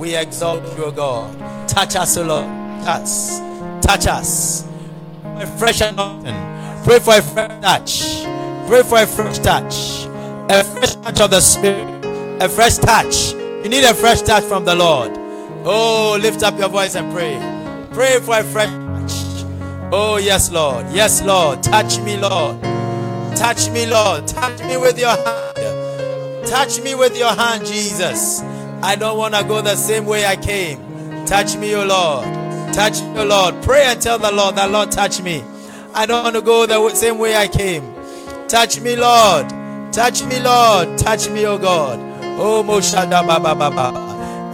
We exalt you, God. Touch us, O Lord. Touch us. Touch us. A fresh anointing. Pray for a fresh touch. Pray for a fresh touch. A fresh touch of the Spirit. A fresh touch. You need a fresh touch from the Lord. Oh, lift up your voice and pray. Pray for a fresh touch. Oh, yes, Lord. Yes, Lord. Touch me, Lord. Touch me, Lord. Touch me with your hand. Touch me with your hand, Jesus. I don't want to go the same way I came. Touch me, O Lord. Touch me, O Lord. Pray and tell the Lord that, Lord, touch me. I don't want to go the same way I came. Touch me, Lord. Touch me, Lord. Touch me, O God. Oh, Moshada Baba Baba.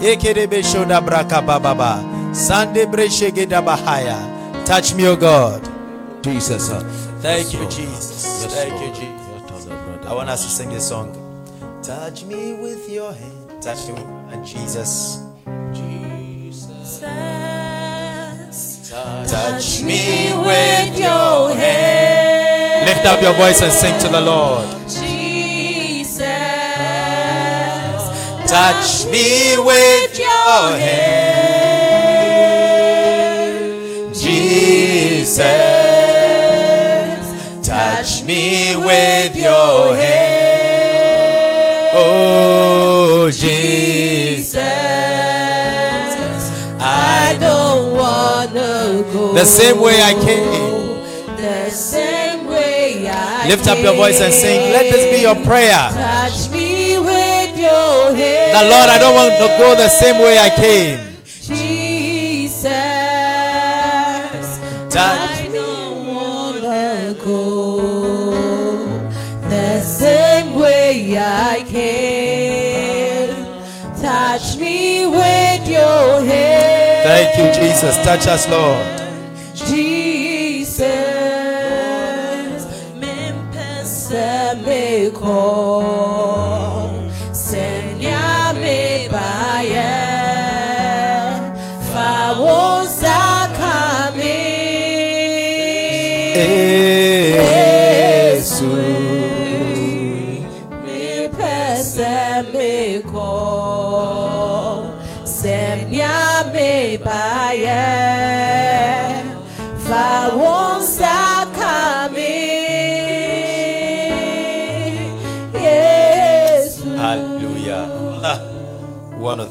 Ekerebe Shoda Braka Baba. Sande Breshegeda Bahaya. Touch me, O God. Jesus. Thank you, Jesus. Thank you, Jesus. I want us to sing this song. Touch me with your hand. Touch me and Jesus. Jesus. Touch me with your hand. Lift up your voice and sing to the Lord. Jesus. Touch me with your hand. Jesus. The same way I came. The same way I Lift up your voice and sing. Let this be your prayer. Touch me with your hand. The Lord, I don't want to go the same way I came. Jesus. Touch I don't wanna go the same way I came. Touch me with your hand. Thank you, Jesus. Touch us, Lord. Jesus,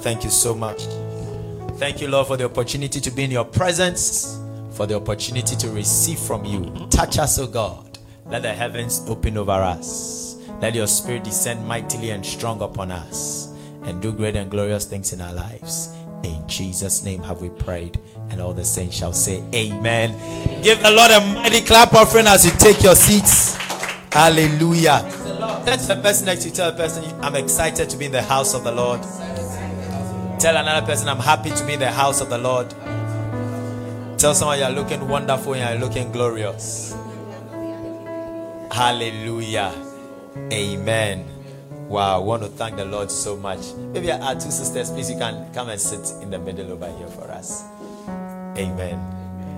thank you so much. Thank you, Lord, for the opportunity to be in your presence, for the opportunity to receive from you. Touch us, O God. Let the heavens open over us. Let your spirit descend mightily and strong upon us and do great and glorious things in our lives. In Jesus' name have we prayed. And all the saints shall say, Amen. Give the Lord a mighty clap offering as you take your seats. Hallelujah. Tell the person next to you, tell the person, I'm excited to be in the house of the Lord. Tell another person, I'm happy to be in the house of the Lord. Tell someone you're looking wonderful and you're looking glorious. Hallelujah. Amen. Wow, I want to thank the Lord so much. Maybe our two sisters, please, you can come and sit in the middle over here for us. Amen.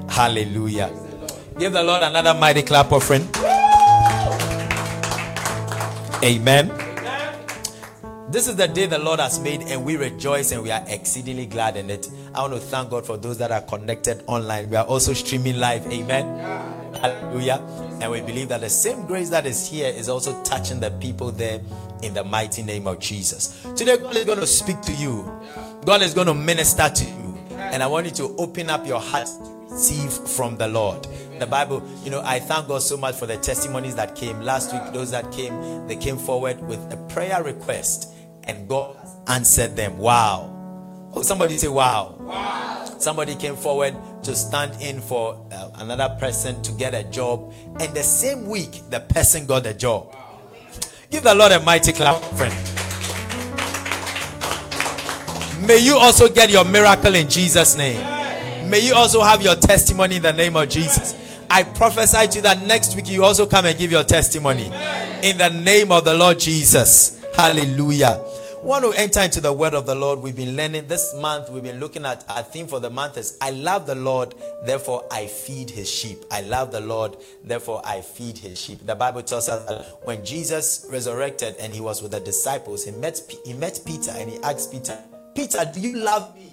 Hallelujah. Give the Lord another mighty clap offering. Amen. This is the day the Lord has made, and we rejoice and we are exceedingly glad in it. I want to thank God for those that are connected online. We are also streaming live. Amen. Hallelujah. And we believe that the same grace that is here is also touching the people there in the mighty name of Jesus. Today, God is going to speak to you, God is going to minister to you. And I want you to open up your heart receive from the Lord. The Bible, you know, I thank God so much for the testimonies that came last week. Those that came, they came forward with a prayer request, and God answered them. Wow. Oh, somebody say, Wow. Wow. Somebody came forward to stand in for uh, another person to get a job, and the same week, the person got a job. Give the Lord a mighty clap, friend. May you also get your miracle in Jesus' name. May you also have your testimony in the name of Jesus. I prophesy to you that next week you also come and give your testimony in the name of the Lord Jesus. Hallelujah. Want to enter into the word of the Lord? We've been learning this month. We've been looking at our theme for the month is I love the Lord, therefore I feed his sheep. I love the Lord, therefore I feed his sheep. The Bible tells us that when Jesus resurrected and he was with the disciples, he met he met Peter and he asked Peter, Peter, do you love me?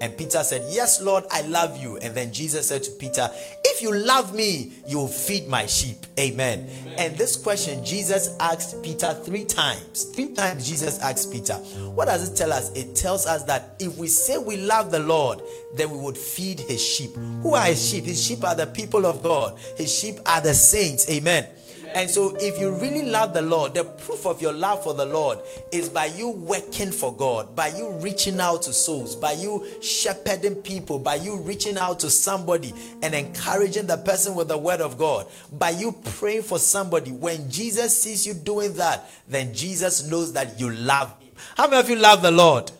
And Peter said, Yes, Lord, I love you. And then Jesus said to Peter, If you love me, you'll feed my sheep. Amen. Amen. And this question Jesus asked Peter three times. Three times Jesus asked Peter. What does it tell us? It tells us that if we say we love the Lord, then we would feed his sheep. Who are his sheep? His sheep are the people of God, his sheep are the saints. Amen. And so, if you really love the Lord, the proof of your love for the Lord is by you working for God, by you reaching out to souls, by you shepherding people, by you reaching out to somebody and encouraging the person with the word of God, by you praying for somebody. When Jesus sees you doing that, then Jesus knows that you love him. How many of you love the Lord?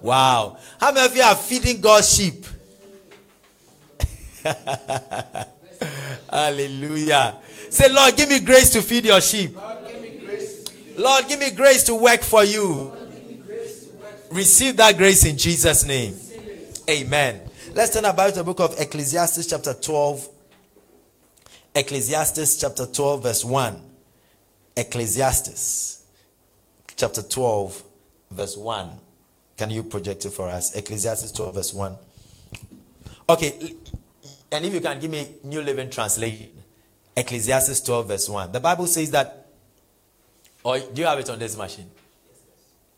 Wow. How many of you are feeding God's sheep? Hallelujah. Say, Lord, give me grace to feed your sheep. Lord, give me grace to work for you. Receive that grace in Jesus' name. Amen. Let's turn about to the book of Ecclesiastes, chapter 12. Ecclesiastes, chapter 12, verse 1. Ecclesiastes, chapter 12, verse 1. Can you project it for us? Ecclesiastes 12, verse 1. Okay, and if you can give me New Living Translation. Ecclesiastes 12, verse 1. The Bible says that, or do you have it on this machine?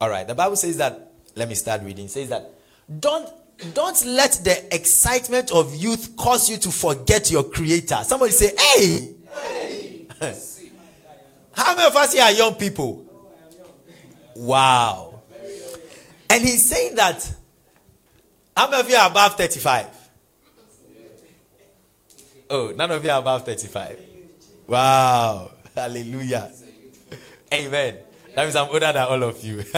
All right. The Bible says that, let me start reading. It says that, don't don't let the excitement of youth cause you to forget your creator. Somebody say, hey! hey. How many of us here are young people? Wow. And he's saying that, how many of you are above 35? Oh, none of you are above 35. Wow. Hallelujah. Amen. That means I'm older than all of you.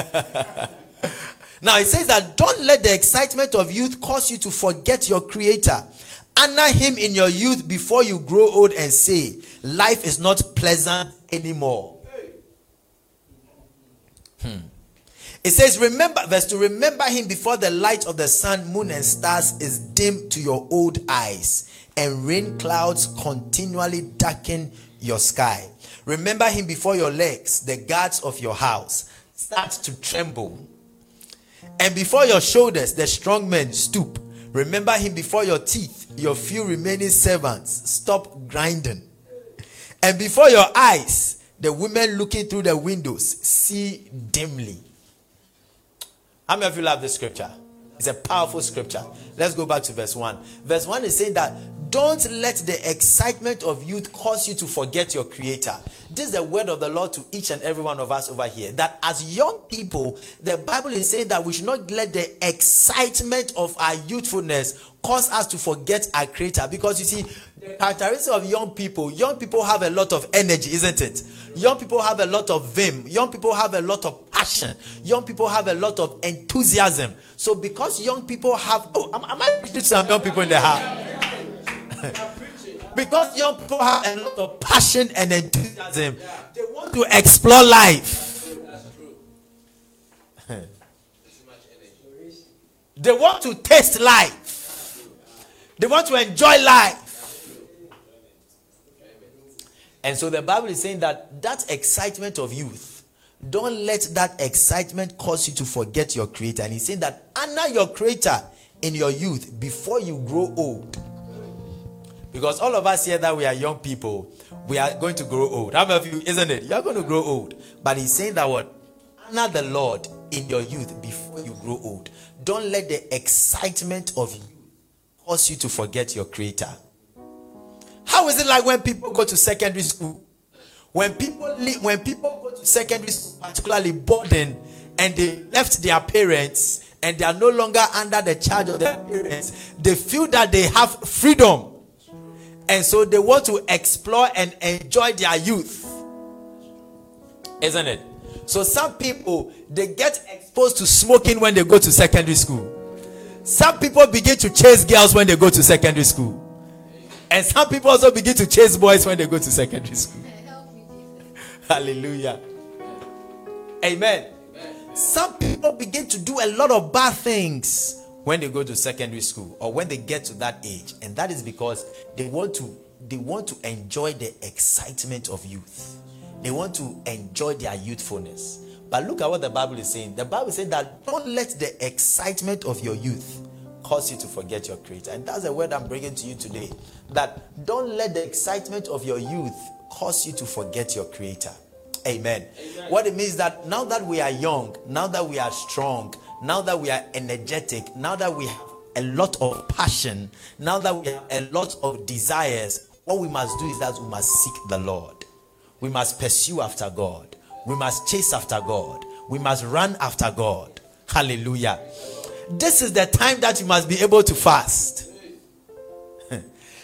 now it says that don't let the excitement of youth cause you to forget your creator. Honor him in your youth before you grow old and say, Life is not pleasant anymore. Hmm. It says, Remember, verse to remember him before the light of the sun, moon, and stars is dim to your old eyes and rain clouds continually darken your sky. Remember him before your legs, the guards of your house start to tremble. And before your shoulders, the strong men stoop. Remember him before your teeth, your few remaining servants stop grinding. And before your eyes, the women looking through the windows see dimly. How many of you love this scripture? It's a powerful scripture. Let's go back to verse 1. Verse 1 is saying that don't let the excitement of youth cause you to forget your creator. This is the word of the Lord to each and every one of us over here. That as young people, the Bible is saying that we should not let the excitement of our youthfulness cause us to forget our creator. Because you see, the characteristic of young people, young people have a lot of energy, isn't it? Young people have a lot of vim. Young people have a lot of passion. Young people have a lot of enthusiasm. So because young people have, oh, am, am I preaching to some young people in the house? Because young people have a lot of passion and enthusiasm, they want to explore life. they want to taste life. They want to enjoy life. And so the Bible is saying that that excitement of youth, don't let that excitement cause you to forget your creator. And he's saying that honor your creator in your youth before you grow old. Because all of us here that we are young people, we are going to grow old. How many of you, isn't it? You are going to grow old. But he's saying that what? Honor the Lord in your youth before you grow old. Don't let the excitement of you cause you to forget your creator. How is it like when people go to secondary school? When people leave, when people go to secondary school, particularly boarding, and they left their parents and they are no longer under the charge of their parents, they feel that they have freedom and so they want to explore and enjoy their youth. Isn't it? So some people they get exposed to smoking when they go to secondary school. Some people begin to chase girls when they go to secondary school. And some people also begin to chase boys when they go to secondary school. Hallelujah. Amen. Amen. Some people begin to do a lot of bad things when they go to secondary school or when they get to that age and that is because they want to they want to enjoy the excitement of youth they want to enjoy their youthfulness But look at what the Bible is saying. The Bible saying that don't let the excitement of your youth cause you to forget your creator. And that's the word I'm bringing to you today. That don't let the excitement of your youth cause you to forget your creator. Amen. Amen. What it means that now that we are young, now that we are strong, now that we are energetic, now that we have a lot of passion, now that we have a lot of desires, what we must do is that we must seek the Lord. We must pursue after God. We must chase after God. We must run after God. Hallelujah. This is the time that you must be able to fast.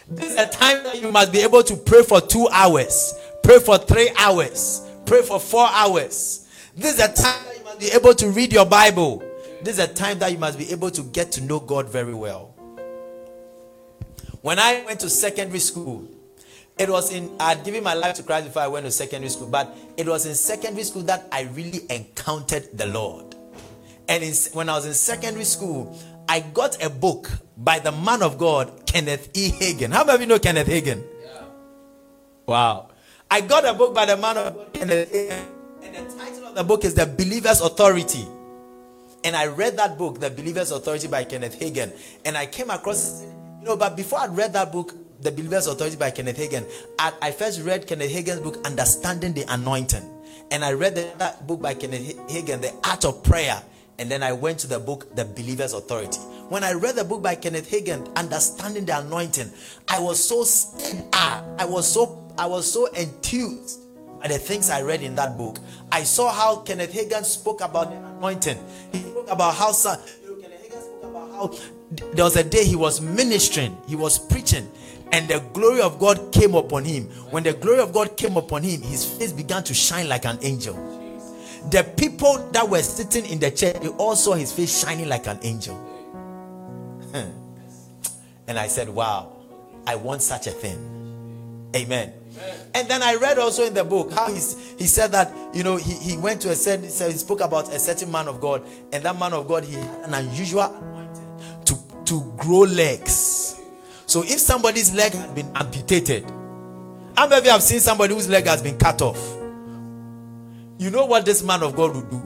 this is the time that you must be able to pray for two hours, pray for three hours, pray for four hours. This is the time that you must be able to read your Bible. This is a time that you must be able to get to know God very well. When I went to secondary school, it was in I had given my life to Christ before I went to secondary school, but it was in secondary school that I really encountered the Lord. And in, when I was in secondary school, I got a book by the man of God, Kenneth E. Hagin. How many of you know Kenneth Hagin? Yeah. Wow. I got a book by the man of God, Kenneth Hagin. And the title of the book is The Believer's Authority. And I read that book, The Believer's Authority by Kenneth Hagin. And I came across, you know, but before I read that book, The Believer's Authority by Kenneth Hagin, I, I first read Kenneth Hagin's book, Understanding the Anointing. And I read that book by Kenneth Hagin, The Art of Prayer. And then I went to the book, The Believer's Authority. When I read the book by Kenneth Hagin, Understanding the Anointing, I was so I was so I was so enthused by the things I read in that book. I saw how Kenneth Hagin spoke about the anointing. He spoke about how know, Kenneth Hagin spoke about how there was a day he was ministering, he was preaching, and the glory of God came upon him. When the glory of God came upon him, his face began to shine like an angel. The people that were sitting in the chair, they all saw his face shining like an angel. and I said, Wow, I want such a thing. Amen. And then I read also in the book how he said that, you know, he, he went to a certain, he spoke about a certain man of God, and that man of God, he had an unusual to, to grow legs. So if somebody's leg had been amputated, how many of you have seen somebody whose leg has been cut off? You know what this man of God would do?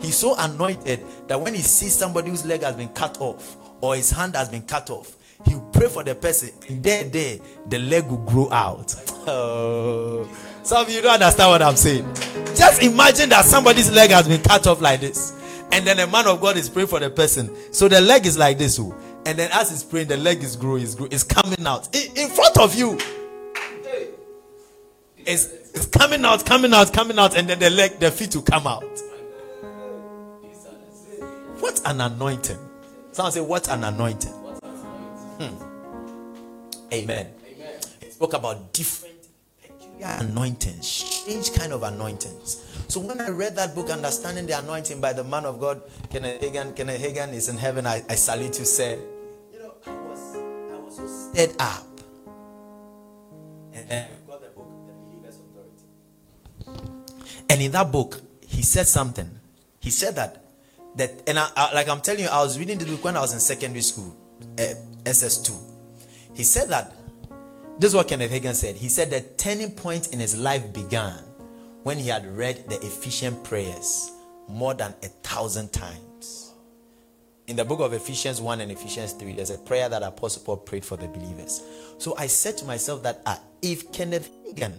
He's so anointed that when he sees somebody whose leg has been cut off or his hand has been cut off, he will pray for the person. And there, there, the leg will grow out. Oh. Some of you don't understand what I'm saying. Just imagine that somebody's leg has been cut off like this, and then a man of God is praying for the person. So the leg is like this, oh. and then as he's praying, the leg is growing, is it's coming out in, in front of you. It's, it's coming out, coming out, coming out, and then the leg, the feet will come out. What an anointing! Someone say, "What an anointing!" Hmm. Amen. Amen. He spoke about different anointings, strange kind of anointings. So when I read that book, Understanding the Anointing by the man of God, Kenneth Hagin, Kenneth Hagin is in heaven. I, I salute you, sir. You know, I was I was so stirred up. And then I got the book, The Believer's Authority. And in that book, he said something. He said that that and I, I, like I'm telling you, I was reading the book when I was in secondary school. Uh, SS2. He said that this is what Kenneth Hagin said. He said the turning point in his life began when he had read the Ephesian prayers more than a thousand times. In the book of Ephesians 1 and Ephesians 3, there's a prayer that Apostle Paul prayed for the believers. So I said to myself that uh, if Kenneth Hagin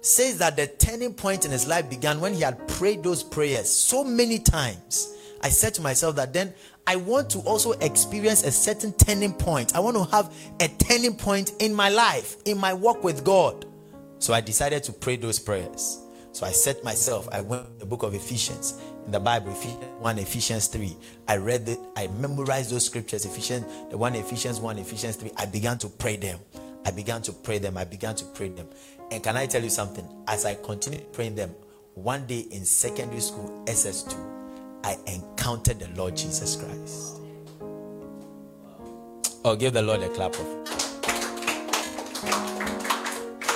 says that the turning point in his life began when he had prayed those prayers so many times, I said to myself that then I want to also experience a certain turning point. I want to have a turning point in my life, in my walk with God. So I decided to pray those prayers. So I set myself, I went to the book of Ephesians in the Bible, Ephesians 1, Ephesians 3. I read it, I memorized those scriptures, Ephesians, the one Ephesians 1, Ephesians 3. I began to pray them. I began to pray them. I began to pray them. And can I tell you something? As I continued praying them, one day in secondary school, SS2, I encountered the Lord Jesus Christ. Oh, give the Lord a clap of.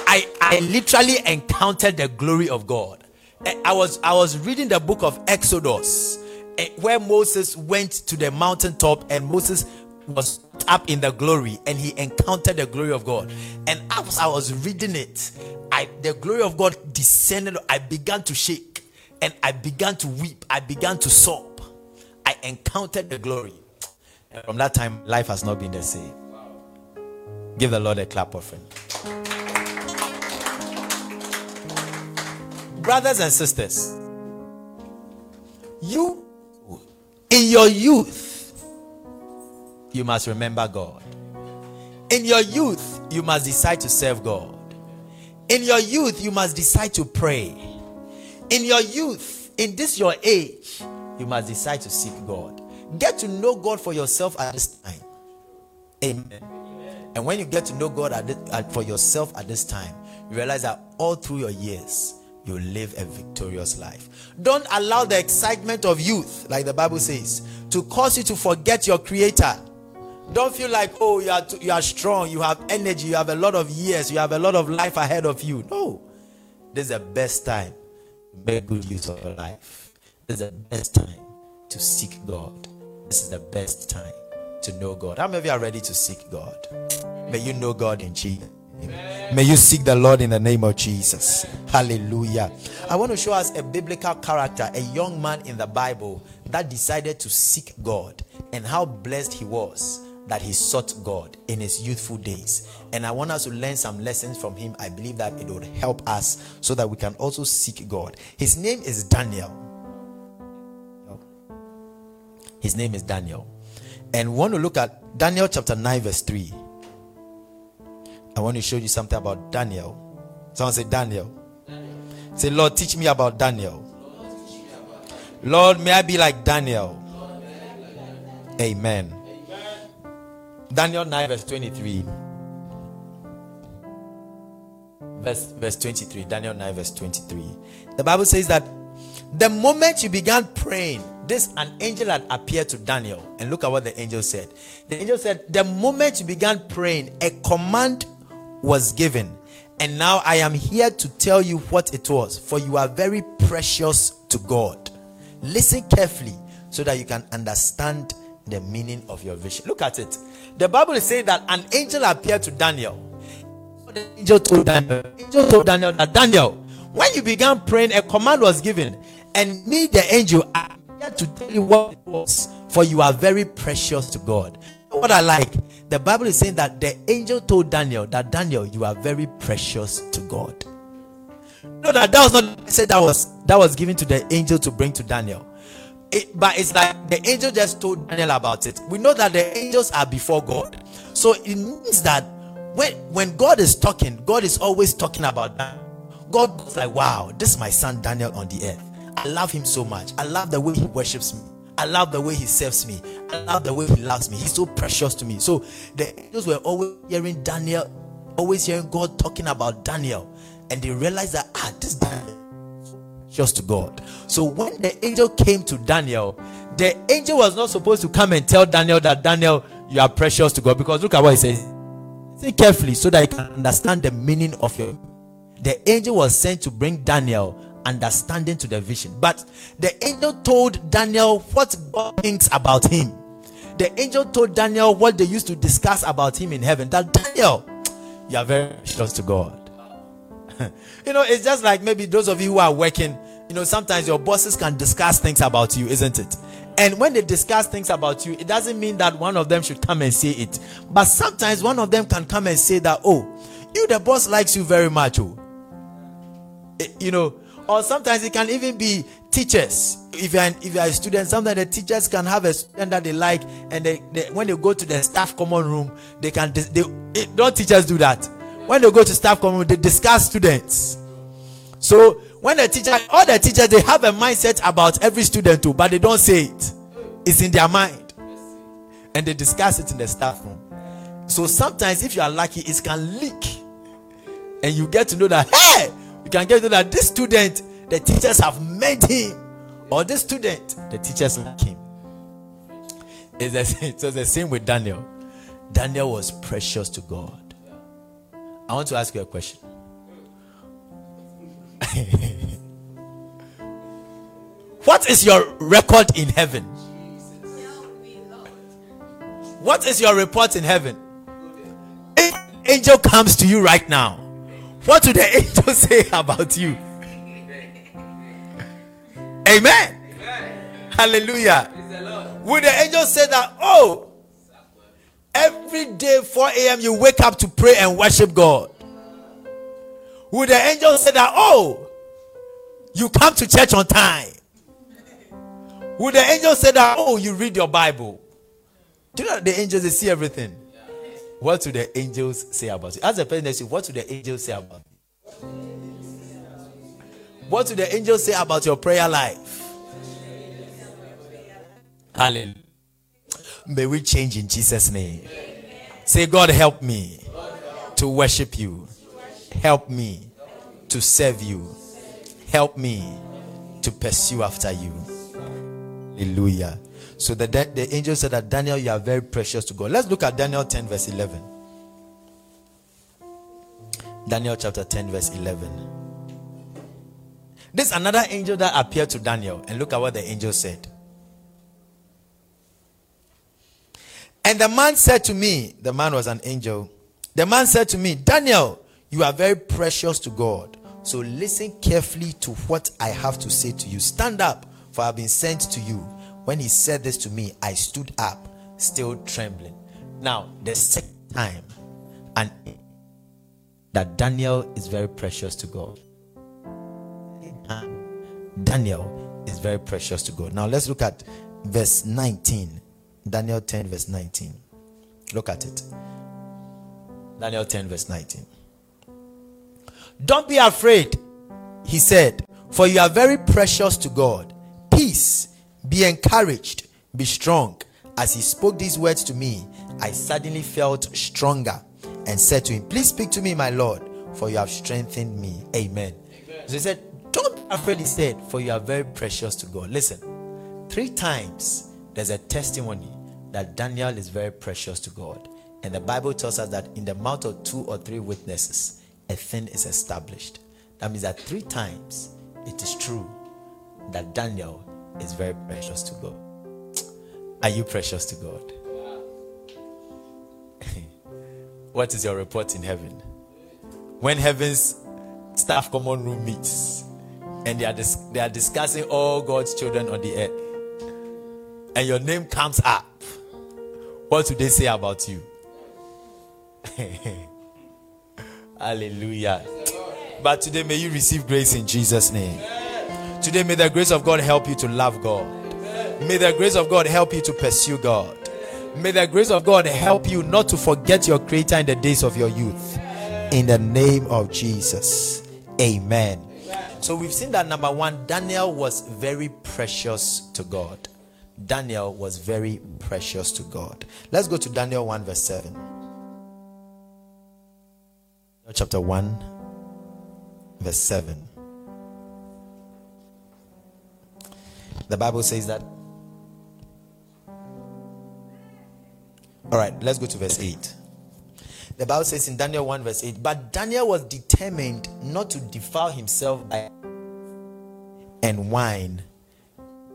I I literally encountered the glory of God. Eh, I was I was reading the book of Exodus eh, where Moses went to the mountaintop and Moses was up in the glory and he encountered the glory of God. And as I was reading it, I the glory of God descended. I began to shake and I began to weep. I began to sob. I encountered the glory. And from that time, life has not been the same. Give the Lord a clap offering. Brothers and sisters, you, in your youth, you must remember God. In your youth, you must decide to serve God. In your youth, you must decide to pray. In your youth, in this your age, you must decide to seek God. Get to know God for yourself at this time. Amen. And when you get to know God at this, at, for yourself at this time, you realize that all through your years, you live a victorious life. Don't allow the excitement of youth, like the Bible says, to cause you to forget your Creator. Don't feel like, oh, you are, too, you are strong, you have energy, you have a lot of years, you have a lot of life ahead of you. No. This is the best time make good use of your life. This is the best time to seek God. This is the best time to know God. How many of you are ready to seek God? May you know God in Jesus. May you seek the Lord in the name of Jesus. Hallelujah. I want to show us a biblical character, a young man in the Bible that decided to seek God and how blessed he was that he sought God in his youthful days. And I want us to learn some lessons from him. I believe that it would help us so that we can also seek God. His name is Daniel. His name is Daniel. And we want to look at Daniel chapter 9, verse 3. I want to show you something about Daniel. Someone say, Daniel. Daniel. Say, Lord, teach me about Daniel. Lord, may I be like Daniel. Amen. Daniel 9, verse 23. Verse, verse 23. Daniel 9, verse 23. The Bible says that the moment you began praying, this an angel had appeared to Daniel. And look at what the angel said. The angel said, The moment you began praying, a command was given. And now I am here to tell you what it was, for you are very precious to God. Listen carefully so that you can understand the meaning of your vision. Look at it. The Bible is saying that an angel appeared to Daniel. The angel told Daniel, angel told Daniel that Daniel, when you began praying, a command was given, and me, the angel, am to tell you what it was, for you are very precious to God. What I like, the Bible is saying that the angel told Daniel that Daniel, you are very precious to God. No, that that was not said that was that was given to the angel to bring to Daniel. It, but it's like the angel just told Daniel about it. We know that the angels are before God, so it means that when when God is talking, God is always talking about that. God is like, wow, this is my son Daniel on the earth. I love him so much. I love the way he worships me. I love the way he serves me. I love the way he loves me. He's so precious to me. So the angels were always hearing Daniel, always hearing God talking about Daniel, and they realized that ah, this Daniel just to God. So when the angel came to Daniel, the angel was not supposed to come and tell Daniel that Daniel, you are precious to God. Because look at what he says. Think carefully so that you can understand the meaning of your. The angel was sent to bring Daniel understanding to the vision. But the angel told Daniel what God thinks about him. The angel told Daniel what they used to discuss about him in heaven. That Daniel, you are very precious to God. you know, it's just like maybe those of you who are working, you know, sometimes your bosses can discuss things about you, isn't it? And when they discuss things about you, it doesn't mean that one of them should come and say it. But sometimes one of them can come and say that, oh, you, the boss likes you very much. Oh. Eh, you know, or sometimes it can even be teachers if you're, an, if you're a student sometimes the teachers can have a student that they like and they, they when they go to the staff common room they can they, they don't teachers do that when they go to staff common room they discuss students so when the teacher all the teachers they have a mindset about every student too but they don't say it it's in their mind and they discuss it in the staff room so sometimes if you are lucky it can leak and you get to know that hey you can get to know that this student, the teachers have made him, or this student, the teachers like him. It's the, it was the same with Daniel. Daniel was precious to God. I want to ask you a question. what is your record in heaven? What is your report in heaven? Angel comes to you right now what do the angels say about you? Amen. Hallelujah. Would the angels say that, oh, every day 4 a.m. you wake up to pray and worship God? Would the angels say that, oh, you come to church on time? Would the angels say that, oh, you read your Bible? Do you know the angels, they see everything? What do the angels say about you? As a person, what do the angels say about you? What do the angels say about your prayer life? Hallelujah. May we change in Jesus' name. Say, God, help me to worship you. Help me to serve you. Help me to pursue after you. Hallelujah. So the, the angel said that Daniel, you are very precious to God. Let's look at Daniel 10, verse 11. Daniel chapter 10, verse 11. This another angel that appeared to Daniel, and look at what the angel said. And the man said to me, the man was an angel. The man said to me, Daniel, you are very precious to God. So listen carefully to what I have to say to you. Stand up, for I have been sent to you. When he said this to me, I stood up, still trembling. Now, the second time, and that Daniel is very precious to God. Daniel is very precious to God. Now, let's look at verse 19. Daniel 10, verse 19. Look at it. Daniel 10, verse 19. Don't be afraid, he said, for you are very precious to God. Peace, be encouraged, be strong. As he spoke these words to me, I suddenly felt stronger and said to him, Please speak to me, my Lord, for you have strengthened me. Amen. Amen. So he said, Don't be afraid, he said, for you are very precious to God. Listen, three times there's a testimony that Daniel is very precious to God. And the Bible tells us that in the mouth of two or three witnesses, a thing is established. That means that three times it is true that Daniel is very precious to God. Are you precious to God? what is your report in heaven? When heaven's staff common room meets and they are, dis- they are discussing all God's children on the earth, and your name comes up, what do they say about you? Hallelujah. But today, may you receive grace in Jesus' name. Today, may the grace of God help you to love God. May the grace of God help you to pursue God. May the grace of God help you not to forget your Creator in the days of your youth. In the name of Jesus. Amen. So we've seen that number one, Daniel was very precious to God. Daniel was very precious to God. Let's go to Daniel 1, verse 7. Chapter 1, verse 7. The Bible says that. All right, let's go to verse 8. The Bible says in Daniel 1, verse 8, but Daniel was determined not to defile himself by and wine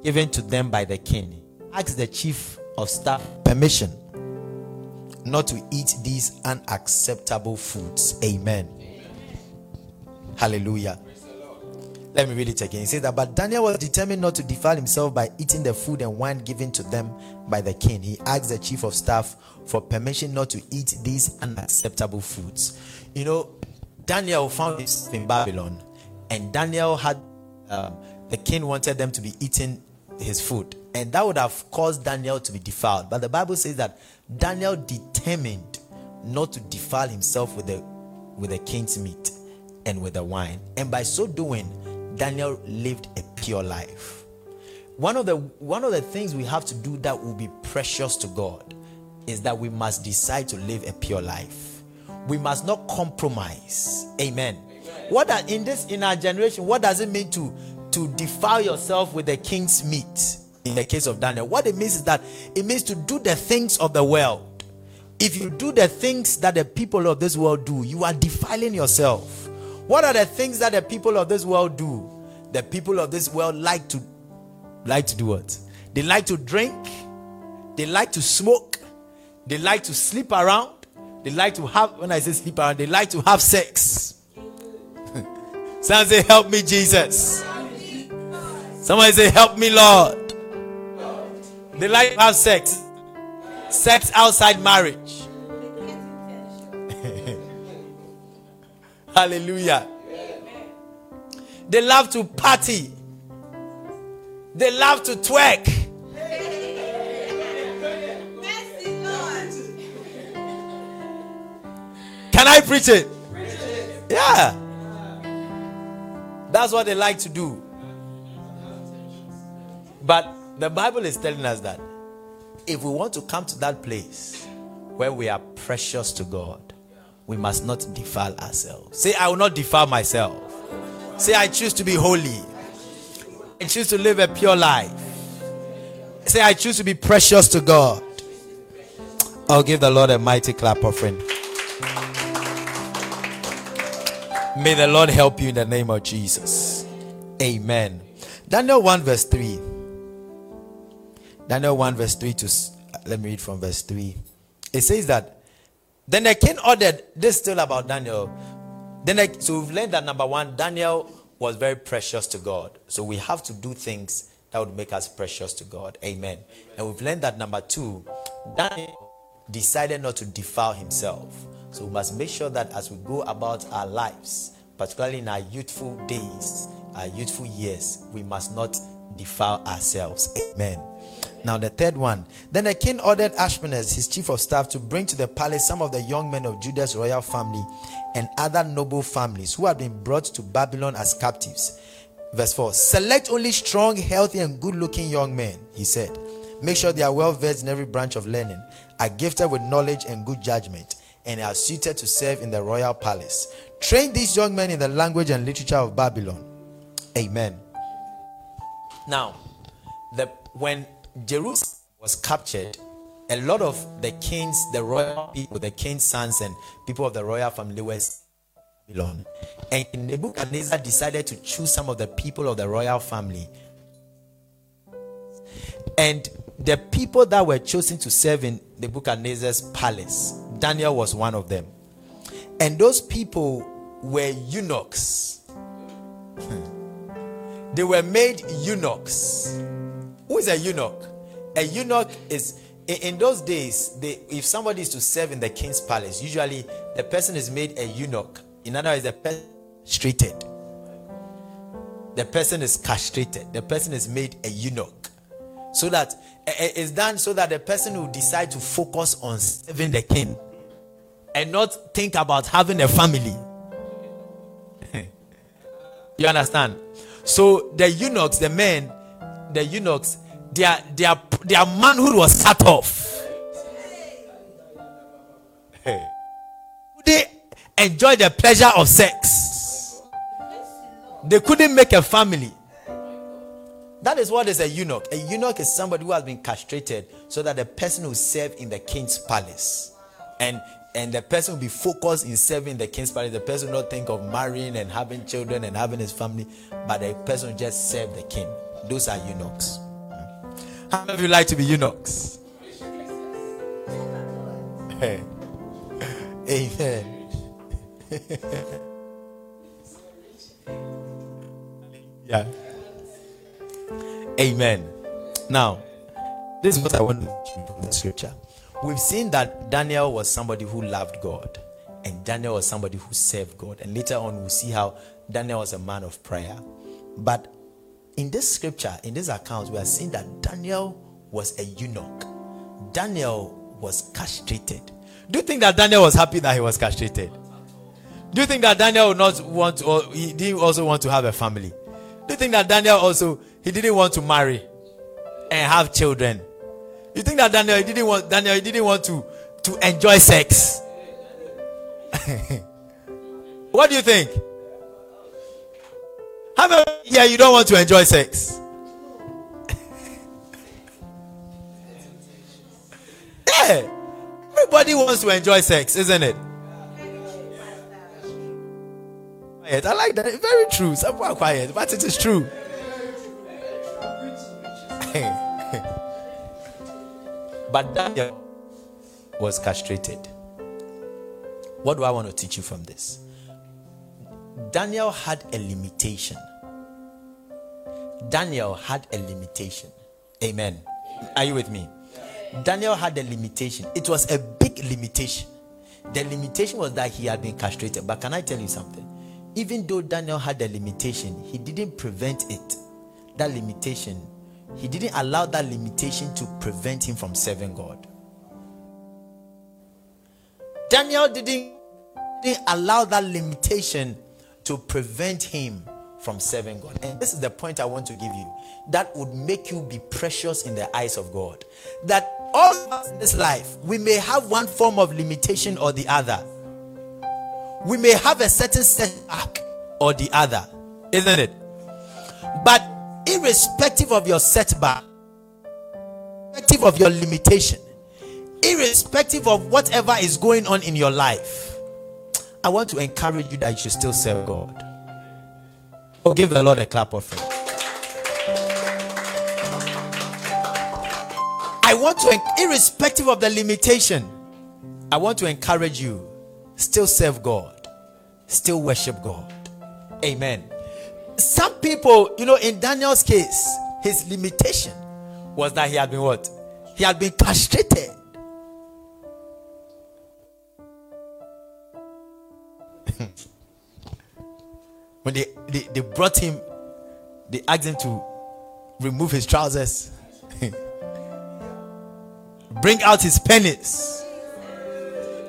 given to them by the king. Asked the chief of staff permission not to eat these unacceptable foods. Amen. Amen. Hallelujah. Let me read it again. He says that, but Daniel was determined not to defile himself by eating the food and wine given to them by the king. He asked the chief of staff for permission not to eat these unacceptable foods. You know, Daniel found himself in Babylon, and Daniel had um, the king wanted them to be eating his food, and that would have caused Daniel to be defiled. But the Bible says that Daniel determined not to defile himself with the with the king's meat and with the wine, and by so doing Daniel lived a pure life. One of the one of the things we have to do that will be precious to God is that we must decide to live a pure life. We must not compromise. Amen. Amen. What that in this in our generation, what does it mean to to defile yourself with the king's meat? In the case of Daniel, what it means is that it means to do the things of the world. If you do the things that the people of this world do, you are defiling yourself. What are the things that the people of this world do? The people of this world like to like to do what? They like to drink, they like to smoke, they like to sleep around, they like to have when I say sleep around, they like to have sex. Someone say, Help me, Jesus. Somebody say, Help me, Lord. They like to have sex. Sex outside marriage. Hallelujah. They love to party. They love to twerk. Can I preach it? Yeah. That's what they like to do. But the Bible is telling us that if we want to come to that place where we are precious to God, we must not defile ourselves. Say, I will not defile myself. Say, I choose to be holy. I choose to live a pure life. Say, I choose to be precious to God. I'll give the Lord a mighty clap offering. May the Lord help you in the name of Jesus. Amen. Daniel 1 verse 3. Daniel 1 verse 3 to uh, let me read from verse 3. It says that then the king ordered this still about Daniel. Then I, so we've learned that number one, Daniel was very precious to God. So we have to do things that would make us precious to God. Amen. And we've learned that number two, Daniel decided not to defile himself. So we must make sure that as we go about our lives, particularly in our youthful days, our youthful years, we must not defile ourselves. Amen. Now, the third one. Then the king ordered Ashpenaz, his chief of staff, to bring to the palace some of the young men of Judah's royal family and other noble families who had been brought to Babylon as captives. Verse 4 Select only strong, healthy, and good looking young men, he said. Make sure they are well versed in every branch of learning, are gifted with knowledge and good judgment, and are suited to serve in the royal palace. Train these young men in the language and literature of Babylon. Amen. Now, the when Jerusalem was captured, a lot of the kings, the royal people, the king's sons, and people of the royal family were Babylon. And Nebuchadnezzar decided to choose some of the people of the royal family. And the people that were chosen to serve in Nebuchadnezzar's palace, Daniel was one of them. And those people were eunuchs. they were made eunuchs. Who is a eunuch? A eunuch is in those days, they, if somebody is to serve in the king's palace, usually the person is made a eunuch. In other words, the person castrated. The person is castrated. The person is made a eunuch. So that eh, eh, it's done so that the person will decide to focus on serving the king and not think about having a family. you understand? So the eunuchs, the men, the eunuchs, their their their manhood was cut off. Hey. They enjoy the pleasure of sex. They couldn't make a family. That is what is a eunuch. A eunuch is somebody who has been castrated so that the person will serve in the king's palace. And and the person will be focused in serving the king's palace. The person will not think of marrying and having children and having his family, but the person will just serve the king. Those are eunuchs. How many of you like to be eunuchs? Hey. Amen. yeah. Amen. Now, this is what I want to teach from the scripture. We've seen that Daniel was somebody who loved God, and Daniel was somebody who served God. And later on, we'll see how Daniel was a man of prayer. But in this scripture, in this account, we are seeing that Daniel was a eunuch. Daniel was castrated. Do you think that Daniel was happy that he was castrated? Do you think that Daniel would not want to, or he didn't also want to have a family? Do you think that Daniel also he didn't want to marry and have children? You think that Daniel didn't want Daniel didn't want to to enjoy sex? what do you think? How many here you don't want to enjoy sex? yeah. Everybody wants to enjoy sex, isn't it? Quiet. I like that. Very true. Some are quiet, but it is true. but Daniel was castrated. What do I want to teach you from this? Daniel had a limitation. Daniel had a limitation. Amen. Are you with me? Daniel had a limitation. It was a big limitation. The limitation was that he had been castrated. But can I tell you something? Even though Daniel had a limitation, he didn't prevent it. That limitation, he didn't allow that limitation to prevent him from serving God. Daniel didn't, didn't allow that limitation to prevent him from serving God. And this is the point I want to give you that would make you be precious in the eyes of God. That all of us in this life, we may have one form of limitation or the other. We may have a certain setback or the other, isn't it? But irrespective of your setback, irrespective of your limitation, irrespective of whatever is going on in your life, I want to encourage you that you should still serve God. Oh, give the Lord a clap of offering. I want to, irrespective of the limitation, I want to encourage you still serve God, still worship God. Amen. Some people, you know, in Daniel's case, his limitation was that he had been what? He had been castrated. when they, they, they brought him, they asked him to remove his trousers, bring out his pennies.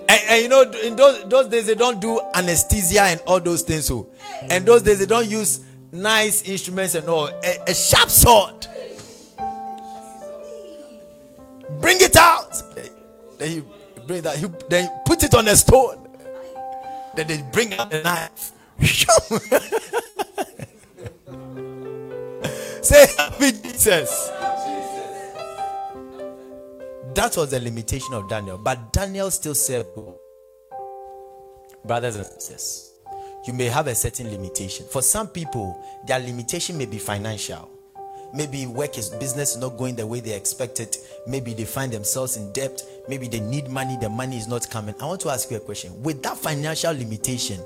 And, and, you know, in those, those days, they don't do anesthesia and all those things. So, and those days, they don't use nice instruments and all. A, a sharp sword. Bring it out. Then you bring that. You then you put it on a stone. Then they bring out the knife. Say happy Jesus. That was the limitation of Daniel, but Daniel still God. Brothers and sisters, you may have a certain limitation. For some people, their limitation may be financial. Maybe work is business is not going the way they expected. Maybe they find themselves in debt. Maybe they need money, the money is not coming. I want to ask you a question. With that financial limitation,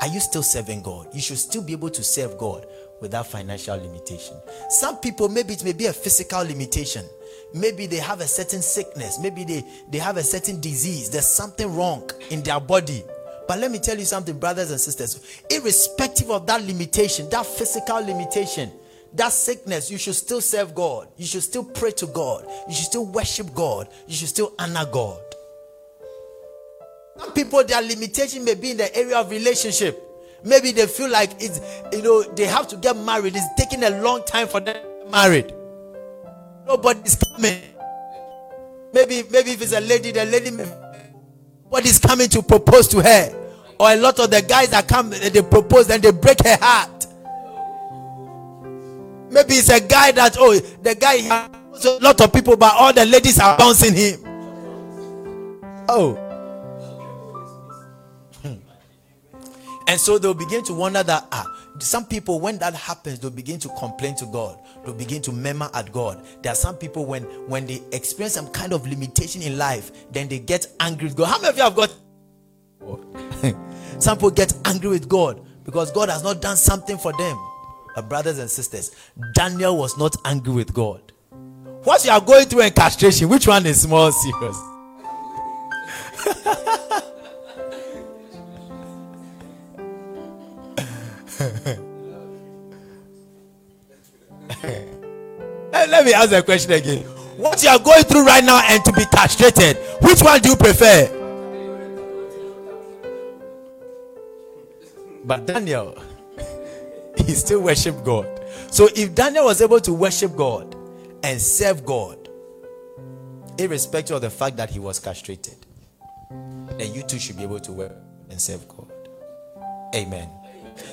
are you still serving God? You should still be able to serve God without financial limitation. Some people, maybe it may be a physical limitation. Maybe they have a certain sickness. Maybe they, they have a certain disease. There's something wrong in their body. But let me tell you something, brothers and sisters. Irrespective of that limitation, that physical limitation, that sickness, you should still serve God. You should still pray to God. You should still worship God. You should still honor God. Some people, their limitation may be in the area of relationship. Maybe they feel like it's, you know, they have to get married. It's taking a long time for them to get married. Nobody's coming. Maybe, maybe if it's a lady, the lady, nobody's coming to propose to her. Or a lot of the guys that come, they propose and they break her heart. Maybe it's a guy that, oh, the guy has a lot of people, but all the ladies are bouncing him. Oh. And so they'll begin to wonder that ah, some people, when that happens, they'll begin to complain to God. They'll begin to murmur at God. There are some people when when they experience some kind of limitation in life, then they get angry with God. How many of you have got? some people get angry with God because God has not done something for them. Uh, brothers and sisters, Daniel was not angry with God. What you are going through in castration, which one is more serious? Let me ask the question again. What you are going through right now and to be castrated, which one do you prefer? But Daniel, he still worshiped God. So if Daniel was able to worship God and serve God, irrespective of the fact that he was castrated, then you too should be able to work and serve God. Amen.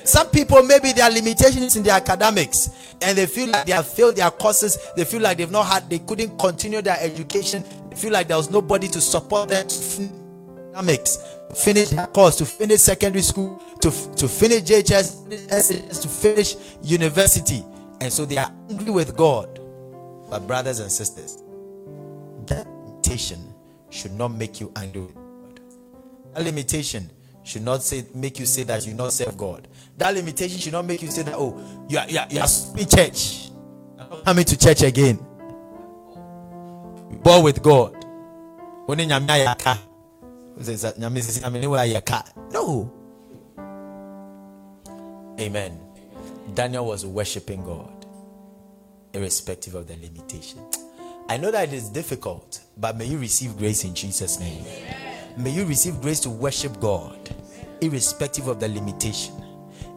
Some people, maybe their limitations in their academics, and they feel like they have failed their courses. They feel like they've not had, they couldn't continue their education. They feel like there was nobody to support them academics, finish their course, to finish secondary school, to, to finish JHS, to finish university. And so they are angry with God. But, brothers and sisters, that limitation should not make you angry with God. That limitation should not say make you say that you not serve God. That limitation should not make you say that oh you are you are, you are in church, coming to church again. Born with God. No. Amen. Daniel was worshiping God, irrespective of the limitation. I know that it is difficult, but may you receive grace in Jesus' name. May you receive grace to worship God, irrespective of the limitation,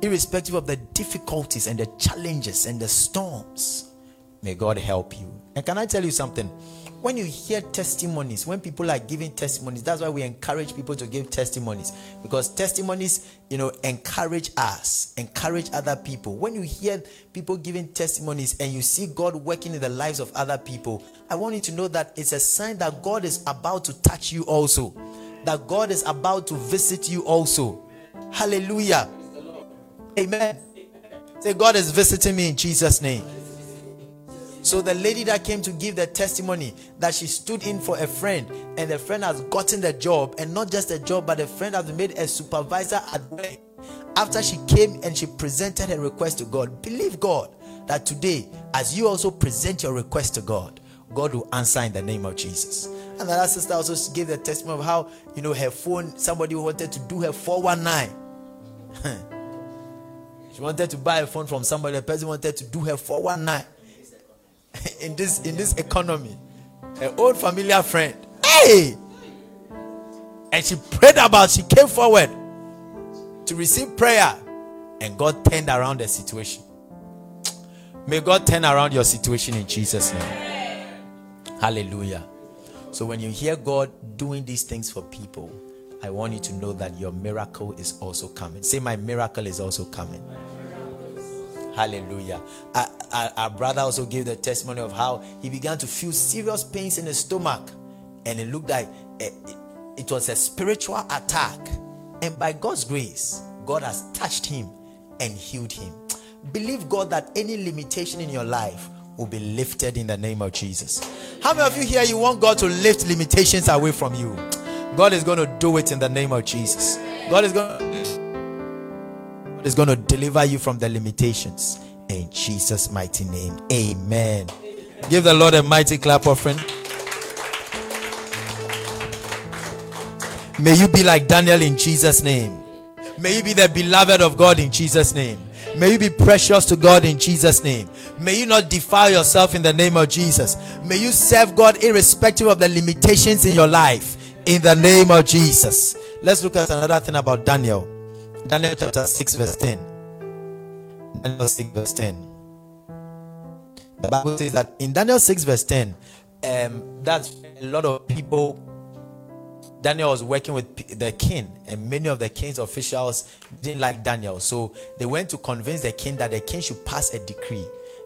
irrespective of the difficulties and the challenges and the storms. May God help you. And can I tell you something? when you hear testimonies, when people are giving testimonies, that's why we encourage people to give testimonies because testimonies, you know, encourage us, encourage other people. When you hear people giving testimonies and you see God working in the lives of other people, I want you to know that it's a sign that God is about to touch you also, that God is about to visit you also. Hallelujah. Amen. Say, God is visiting me in Jesus' name. So the lady that came to give the testimony that she stood in for a friend and the friend has gotten the job and not just a job but the friend has made a supervisor at work. After she came and she presented her request to God, believe God that today as you also present your request to God, God will answer in the name of Jesus. And that sister also gave the testimony of how you know her phone somebody wanted to do her 419. she wanted to buy a phone from somebody, the person wanted to do her 419 in this in this economy. An old familiar friend. Hey! And she prayed about, she came forward to receive prayer, and God turned around the situation. May God turn around your situation in Jesus' name. Hallelujah. So when you hear God doing these things for people, I want you to know that your miracle is also coming. Say, My miracle is also coming. Hallelujah. Our, our, our, brother also gave the testimony of how he began to feel serious pains in his stomach, and it looked like a, it was a spiritual attack. And by God's grace, God has touched him and healed him. Believe God that any limitation in your life will be lifted in the name of Jesus. How many of you here you want God to lift limitations away from you? God is going to do it in the name of Jesus. God is going to is going to deliver you from the limitations. In Jesus' mighty name. Amen. Give the Lord a mighty clap offering. May you be like Daniel in Jesus' name. May you be the beloved of God in Jesus' name. May you be precious to God in Jesus' name. May you not defile yourself in the name of Jesus. May you serve God irrespective of the limitations in your life in the name of Jesus. Let's look at another thing about Daniel. Daniel chapter 6, verse 10. Daniel 6, verse 10. The Bible says that in Daniel 6, verse 10, um, that's a lot of people. Daniel was working with the king, and many of the king's officials didn't like Daniel. So they went to convince the king that the king should pass a decree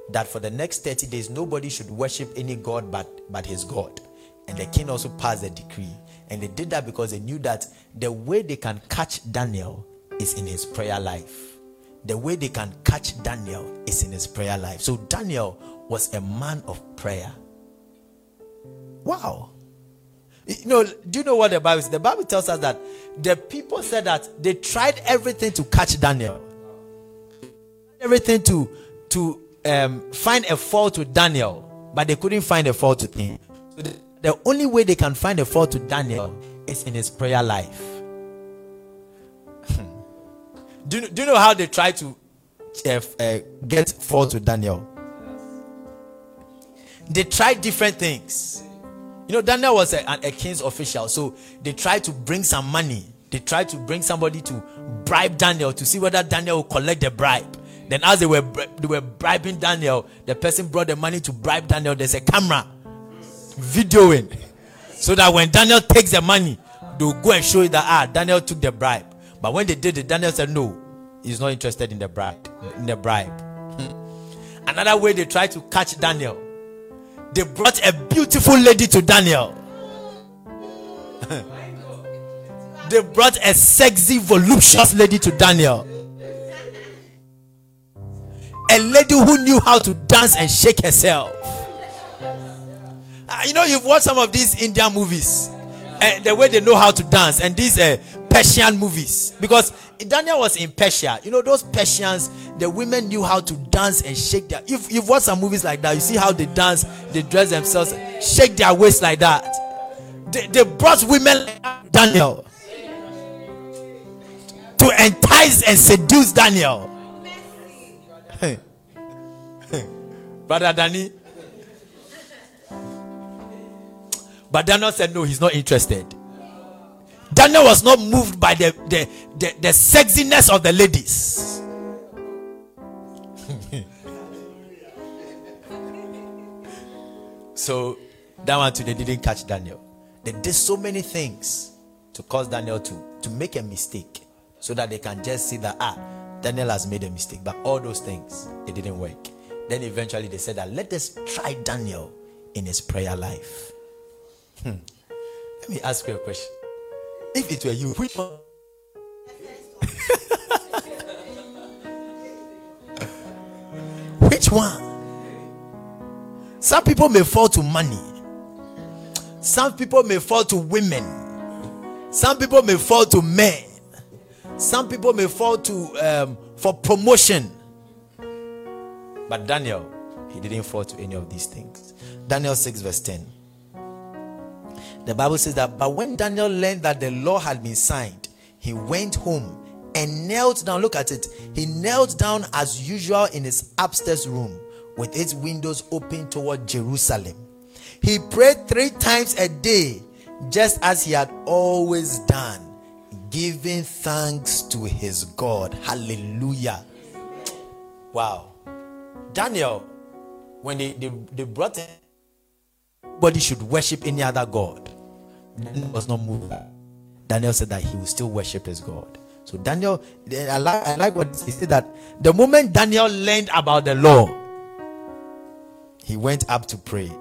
that for the next 30 days nobody should worship any god but, but his God. And the king also passed the decree. And they did that because they knew that the way they can catch Daniel is in his prayer life. The way they can catch Daniel is in his prayer life. So Daniel was a man of prayer. Wow. You know, do you know what the Bible says? The Bible tells us that the people said that they tried everything to catch Daniel. Everything to to um, find a fault with Daniel, but they couldn't find a fault with him. So the, the only way they can find a fault with Daniel is in his prayer life. Do you, do you know how they try to uh, uh, get fault with Daniel? They tried different things. You know, Daniel was a, a king's official, so they tried to bring some money. They tried to bring somebody to bribe Daniel to see whether Daniel will collect the bribe. Then, as they were they were bribing Daniel, the person brought the money to bribe Daniel. There's a camera videoing, so that when Daniel takes the money, they'll go and show you that ah Daniel took the bribe. But when they did it, Daniel said, No, he's not interested in the bribe. In the bribe. Hmm. Another way they tried to catch Daniel, they brought a beautiful lady to Daniel. they brought a sexy, voluptuous lady to Daniel. A lady who knew how to dance and shake herself. Uh, you know, you've watched some of these Indian movies, and the way they know how to dance, and these uh, Persian movies because Daniel was in Persia. You know those Persians, the women knew how to dance and shake their. If you've watched some movies like that, you see how they dance, they dress themselves, shake their waist like that. They, they brought women like Daniel to entice and seduce Daniel. Brother Danny. But Daniel said, No, he's not interested. Daniel was not moved by the, the, the, the sexiness of the ladies. so that one too, they didn't catch Daniel. They did so many things to cause Daniel to, to make a mistake so that they can just see that ah, Daniel has made a mistake. But all those things, it didn't work. Then eventually they said that let us try Daniel in his prayer life. Hmm. Let me ask you a question. If it were you, which one? which one? Some people may fall to money. Some people may fall to women. Some people may fall to men. Some people may fall to um, for promotion. But Daniel, he didn't fall to any of these things. Daniel 6, verse 10. The Bible says that, but when Daniel learned that the law had been signed, he went home and knelt down. Look at it. He knelt down as usual in his upstairs room with its windows open toward Jerusalem. He prayed three times a day, just as he had always done, giving thanks to his God. Hallelujah. Wow. Daniel, when they, they, they brought him, nobody should worship any other God. Daniel was not moved. Daniel said that he will still worship his God. So Daniel, I like, I like what he said that the moment Daniel learned about the law, he went up to pray.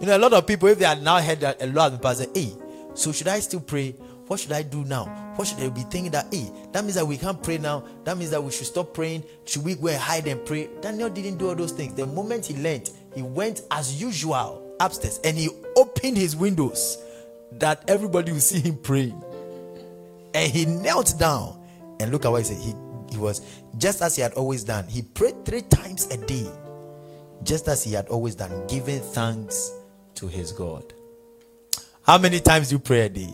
You know, a lot of people, if they had now heard that a law has been passed, say, hey, so should I still pray? What should I do now? What should they be thinking that, hey, that means that we can't pray now? That means that we should stop praying? Should we go and hide and pray? Daniel didn't do all those things. The moment he learned, he went as usual upstairs and he opened his windows that everybody will see him praying. And he knelt down and look at what he said. He, he was just as he had always done. He prayed three times a day, just as he had always done, giving thanks to his God. How many times do you pray a day?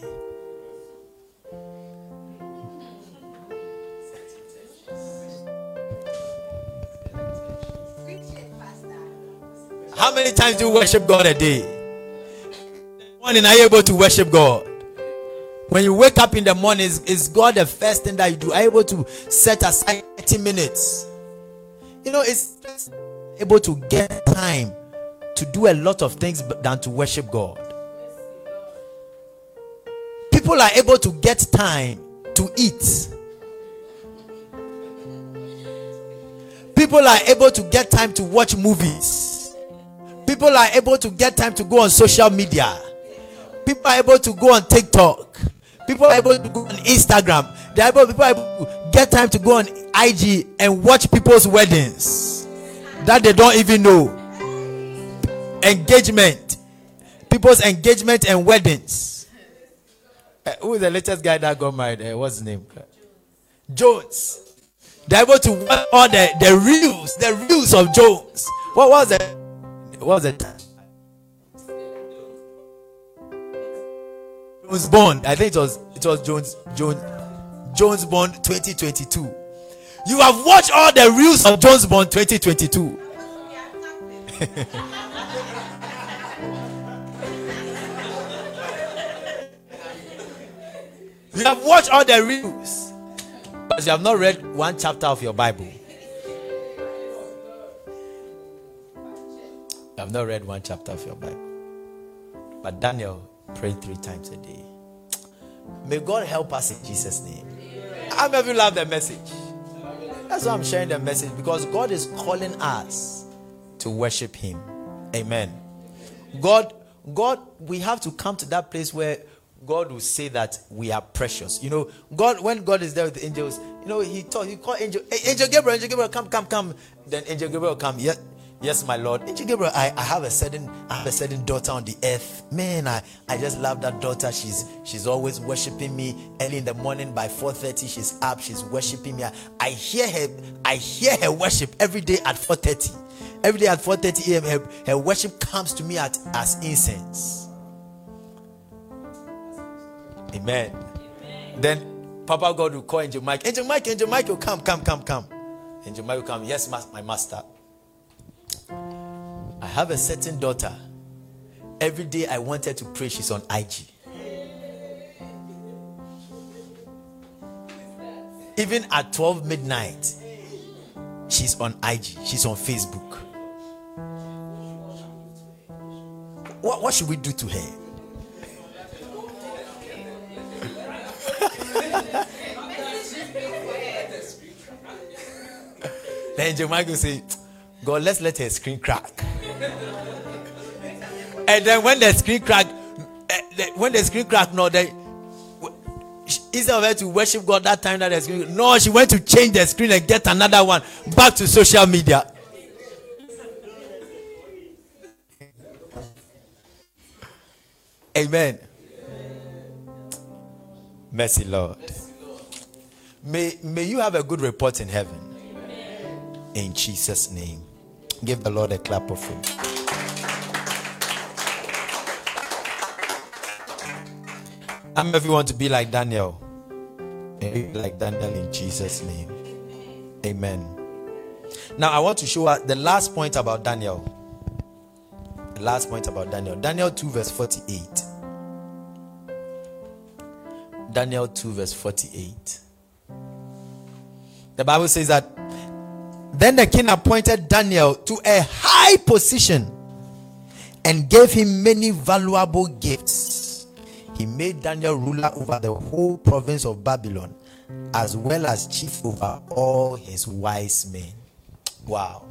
How many times do you worship God a day? Morning are you able to worship God? When you wake up in the morning, is, is God the first thing that you do? Are you able to set aside 30 minutes? You know, it's able to get time to do a lot of things than to worship God. People are able to get time to eat. People are able to get time to watch movies. People are able to get time to go on social media. People are able to go on TikTok. People are able to go on Instagram. They are able, people are able to get time to go on IG and watch people's weddings that they don't even know. Engagement. People's engagement and weddings. Uh, who is the latest guy that got married? Uh, what's his name? Jones. They're able to watch all the, the reels, the reels of Jones. What was it? What was it? Jones Bond. I think it was it was Jones Jones Jones Bond 2022. You have watched all the reels of Jones Bond 2022. you have watched all the reels, but you have not read one chapter of your Bible. You have not read one chapter of your Bible. But Daniel Pray three times a day. May God help us in Jesus' name. How many of you love the message? That's why I'm sharing the message because God is calling us to worship Him. Amen. God, God, we have to come to that place where God will say that we are precious. You know, God, when God is there with the angels, you know, He told, He called angel, hey, angel Gabriel, angel Gabriel, come, come, come. Then angel Gabriel come. Yeah, Yes, my Lord. Angel Gabriel, I, I have a certain I have a certain daughter on the earth. Man, I, I just love that daughter. She's she's always worshiping me early in the morning by 4:30. She's up, she's worshiping me. I, I hear her, I hear her worship every day at 4:30. Every day at 4:30 a.m. Her, her worship comes to me at, as incense. Amen. Then Papa God will call Angel Mike. Angel Mike, Angel Mike will come, come, come, come. Angel Mike will come. Yes, my master. Have a certain daughter. Every day I wanted to pray, she's on IG. Even at 12 midnight, she's on IG, she's on Facebook. What, what should we do to her? then Joe Michael say, God, let's let her screen crack. And then when the screen crack, eh, when the screen cracked, no, they instead of her to worship God that time that the screen, no, she went to change the screen and get another one back to social media. Amen. Mercy, Lord. May, may you have a good report in heaven. In Jesus' name. Give the Lord a clap of him. You want to be like Daniel? Be like Daniel in Jesus' name. Amen. Now I want to show the last point about Daniel. The last point about Daniel. Daniel 2, verse 48. Daniel 2, verse 48. The Bible says that then the king appointed Daniel to a high position and gave him many valuable gifts. He made Daniel ruler over the whole province of Babylon, as well as chief over all his wise men. Wow.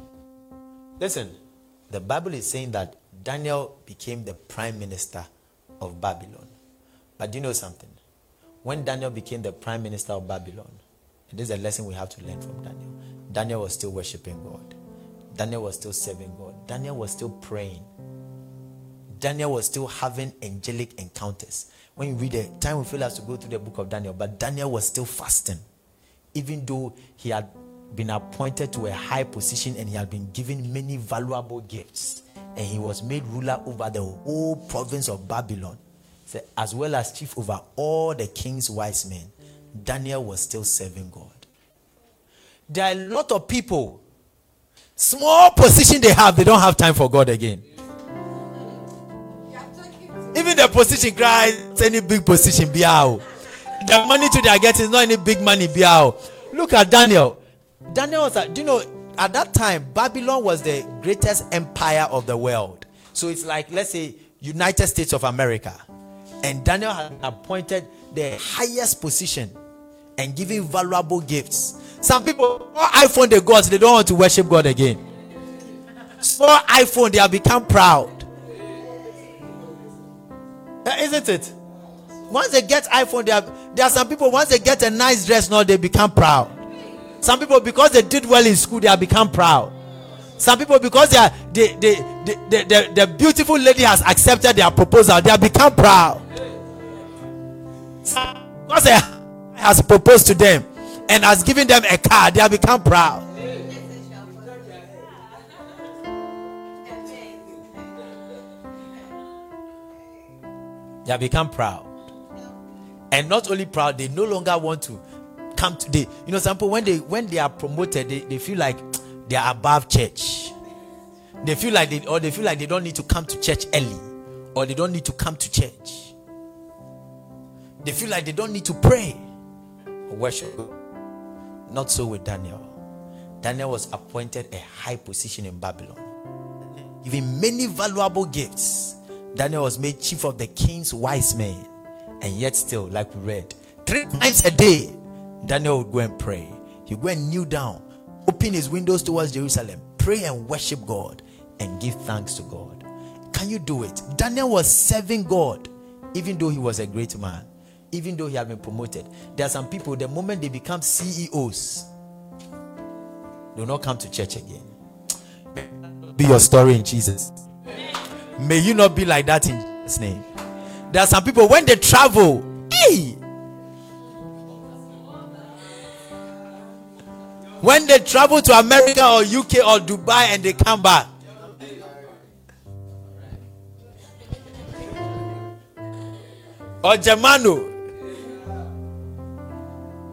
Listen, the Bible is saying that Daniel became the prime minister of Babylon. But do you know something? When Daniel became the prime minister of Babylon, and this is a lesson we have to learn from Daniel. Daniel was still worshiping God. Daniel was still serving God. Daniel was still praying. Daniel was still having angelic encounters. When you read the time will fail us to go through the book of Daniel, but Daniel was still fasting, even though he had been appointed to a high position and he had been given many valuable gifts, and he was made ruler over the whole province of Babylon, as well as chief over all the king's wise men. Daniel was still serving God. There are a lot of people, small position they have, they don't have time for God again. Even the position cries, any big position, biao. The money to they are getting is not any big money, biao. Look at Daniel. Daniel was, do you know, at that time, Babylon was the greatest empire of the world. So it's like, let's say, United States of America. And Daniel had appointed the highest position and giving valuable gifts. Some people, for iPhone they got, they don't want to worship God again. Small iPhone, they have become proud. Eh, isn't it? Once they get iPhone, they have, there are some people, once they get a nice dress now, they become proud. Some people, because they did well in school, they have become proud. Some people, because they are, they, they, they, they, the, the beautiful lady has accepted their proposal, they have become proud. Because they has proposed to them and has given them a car, they have become proud. They have become proud. And not only proud, they no longer want to come to the you know, people when they when they are promoted, they, they feel like they are above church. They feel like they or they feel like they don't need to come to church early, or they don't need to come to church. They feel like they don't need to pray or worship. Not so with Daniel. Daniel was appointed a high position in Babylon, giving many valuable gifts. Daniel was made chief of the king's wise men, and yet still, like we read, three times a day, Daniel would go and pray. He and kneel down, open his windows towards Jerusalem, pray and worship God, and give thanks to God. Can you do it? Daniel was serving God, even though he was a great man even though he had been promoted. There are some people, the moment they become CEOs, they will not come to church again. be your story in Jesus. May you not be like that in Jesus' name. There are some people when they travel, hey, when they travel to America or UK or Dubai and they come back, or Germano,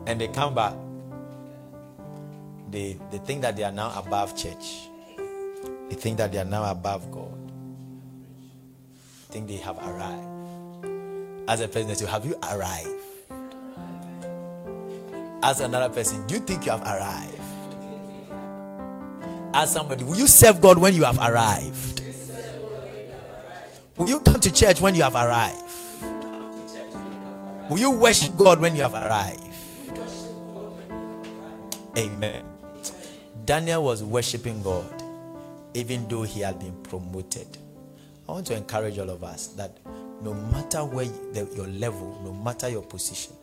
and they come back, they, they think that they are now above church. They think that they are now above God. They think they have arrived. As a person, say, Have you arrived? As another person, Do you think you have arrived? As somebody, Will you serve God when you have arrived? Will you come to church when you have arrived? Will you worship God when you have arrived? Amen. Daniel was worshiping God even though he had been promoted. I want to encourage all of us that no matter where the, your level, no matter your position,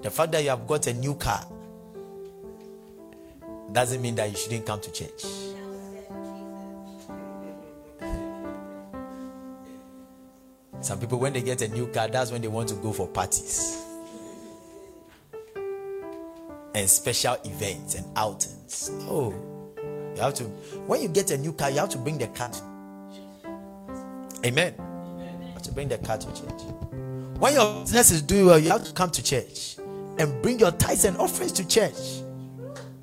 the fact that you have got a new car doesn't mean that you shouldn't come to church. Some people, when they get a new car, that's when they want to go for parties and special events and outings. Oh, you have to, when you get a new car, you have to bring the car. Amen. You have to bring the car to church. When your business is doing well, you have to come to church and bring your tithes and offerings to church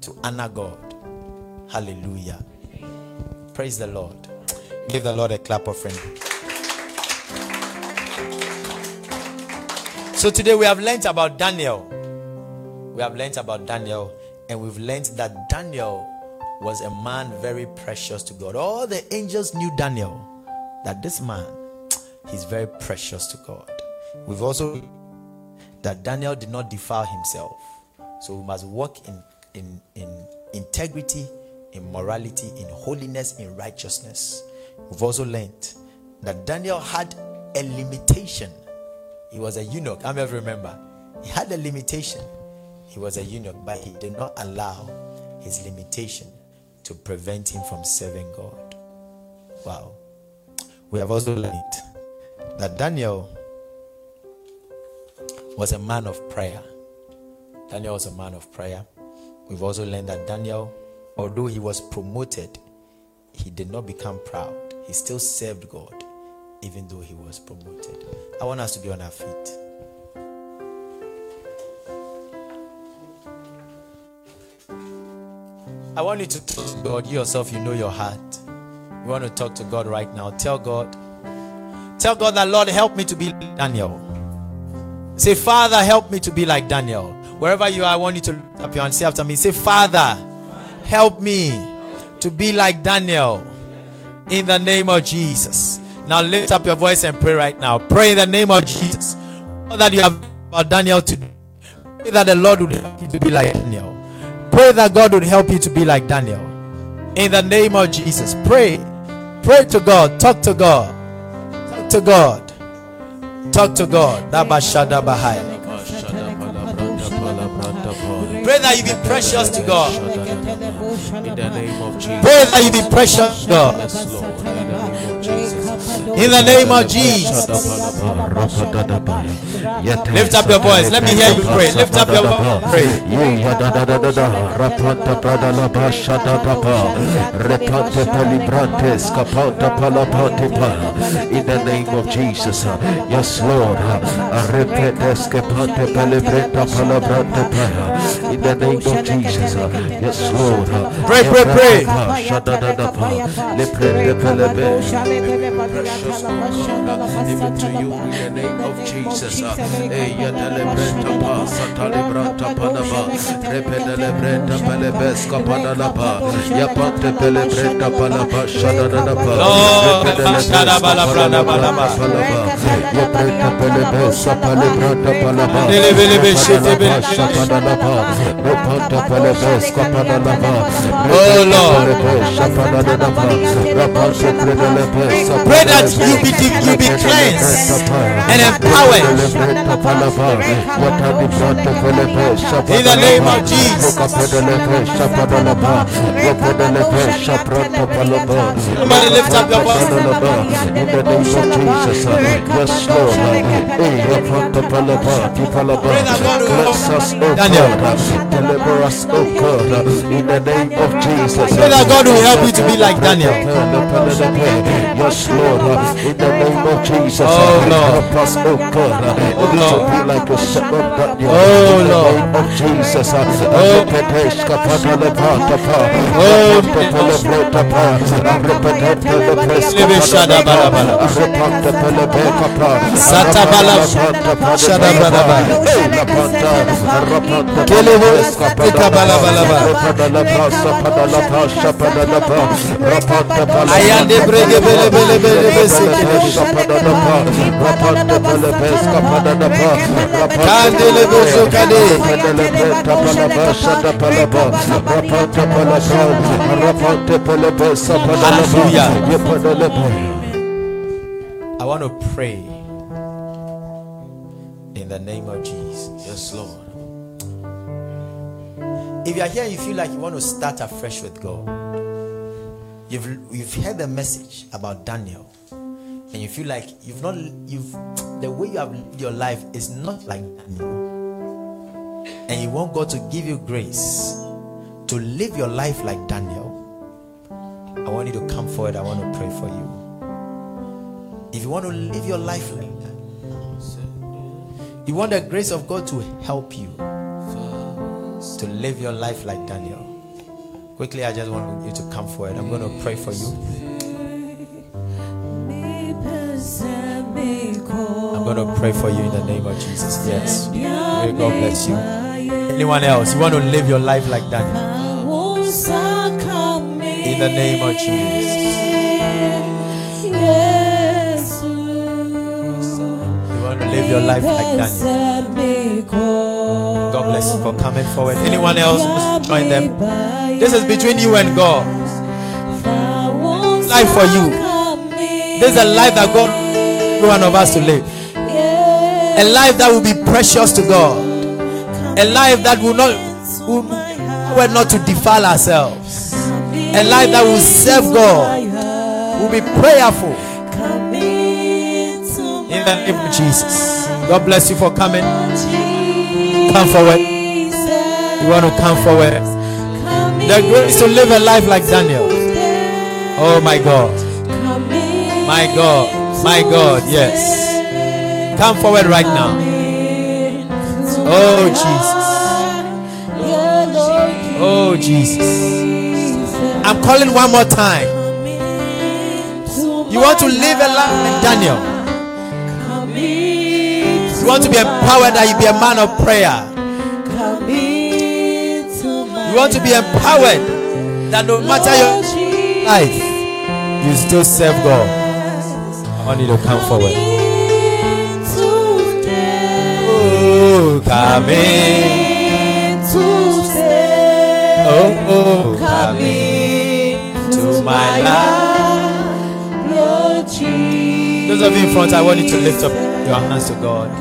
to honor God. Hallelujah. Praise the Lord. Give the Lord a clap offering. So today we have learned about Daniel. We have learned about Daniel, and we've learned that Daniel was a man very precious to God. All the angels knew Daniel, that this man, he's very precious to God. We've also that Daniel did not defile himself. So we must walk in, in, in integrity, in morality, in holiness, in righteousness. We've also learned that Daniel had a limitation. He was a eunuch. I'm ever remember. He had a limitation. He was a eunuch, but he did not allow his limitation to prevent him from serving God. Wow. We have also learned that Daniel was a man of prayer. Daniel was a man of prayer. We've also learned that Daniel, although he was promoted, he did not become proud. He still served God, even though he was promoted. I want us to be on our feet. I want you to talk to God. You yourself, you know your heart. You want to talk to God right now. Tell God. Tell God that, Lord, help me to be like Daniel. Say, Father, help me to be like Daniel. Wherever you are, I want you to lift up your hand. Say after me. Say, Father, help me to be like Daniel. In the name of Jesus. Now lift up your voice and pray right now. Pray in the name of Jesus. All that you have about Daniel today. Pray that the Lord would help you to be like Daniel. Pray that God would help you to be like Daniel. In the name of Jesus. Pray. Pray to God. Talk to God. Talk to God. Talk to God. Pray that you be precious to God. In the name of Jesus. Pray that you be precious to God. In the name of Jesus. Lift up your voice. Let me hear you pray. Lift up your voice. Pray. In the name of Jesus, yes, Lord. In the name of Jesus, yes, Lord. Pray, pray, pray. Precious God, even to you in the name of Jesus. Panaba, pelebeska panalaba, yapante pelebrenta repanta pelebeska panalaba, Oh, Lord. repedelebeska panalaba, rapante pelebeska Pray that you be you be cleansed and empowered. In the name of Jesus. Somebody lift up your voice. In the name of Jesus, yes, Lord. rapatapalapa, Cleanse us, Daniel. God. uh, Deliver us, oh God. In the name of Jesus. Pray that God will help you to be like Daniel. Yes, Lord. Uh, In the name of Jesus. uh, Oh, Lord. Oh God. uh, Oh, Lord. like a shepherd. Oh, In the Lord. name of Jesus. uh, Oh. Repetesh kapatalapatapa, Oh. rapatapalapatapa, rapatapalapes Lebe shada bala bala. rapatapalapekapa, Sata bala. Shada bala bala. Kelebo tika bala bala bala. Ayande brege bele bele bele bele sekele. Kandele bozo kade. I want to pray in the name of Jesus. Yes, Lord. If you are here, you feel like you want to start afresh with God. You've you've heard the message about Daniel, and you feel like you've not you've the way you have lived your life is not like Daniel, and you want God to give you grace to live your life like Daniel. I want you to come forward. I want to pray for you. If you want to live your life like that, you want the grace of God to help you to live your life like Daniel. Quickly, I just want you to come forward. I'm going to pray for you. Going to pray for you in the name of Jesus. Yes. May God bless you. Anyone else? You want to live your life like Daniel? In the name of Jesus. You want to live your life like Daniel? God bless you for coming forward. Anyone else join them? This is between you and God. Life for you. This is a life that God every one of us to live. A life that will be precious to God. A life that will not will, not to defile ourselves. A life that will serve God. Will be prayerful. In the name of Jesus. God bless you for coming. Come forward. You want to come forward. The grace to live a life like Daniel. Oh my God. My God. My God. Yes. Come forward right now. Oh Jesus. Oh Jesus. I'm calling one more time. You want to live a life like Daniel. You want to be empowered that you be a man of prayer. You want to be empowered that no matter your life, you still serve God. I want you to come forward. Oh, come in. Oh, oh, come in to my life. Lord Jesus. Those of you in front, I want you to lift up your hands to God.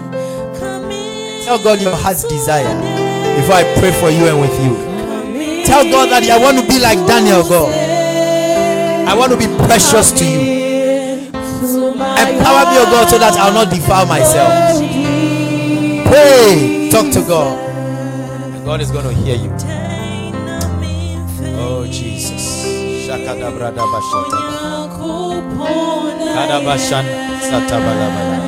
Tell God your heart's desire before I pray for you and with you. Tell God that I want to be like Daniel, God. I want to be precious to you. Empower me, oh God, so that I'll not defile myself. Pray, talk to God. And God is going to hear you. Oh, Jesus. Shakadabradabashata. Kadabashan satabalabala.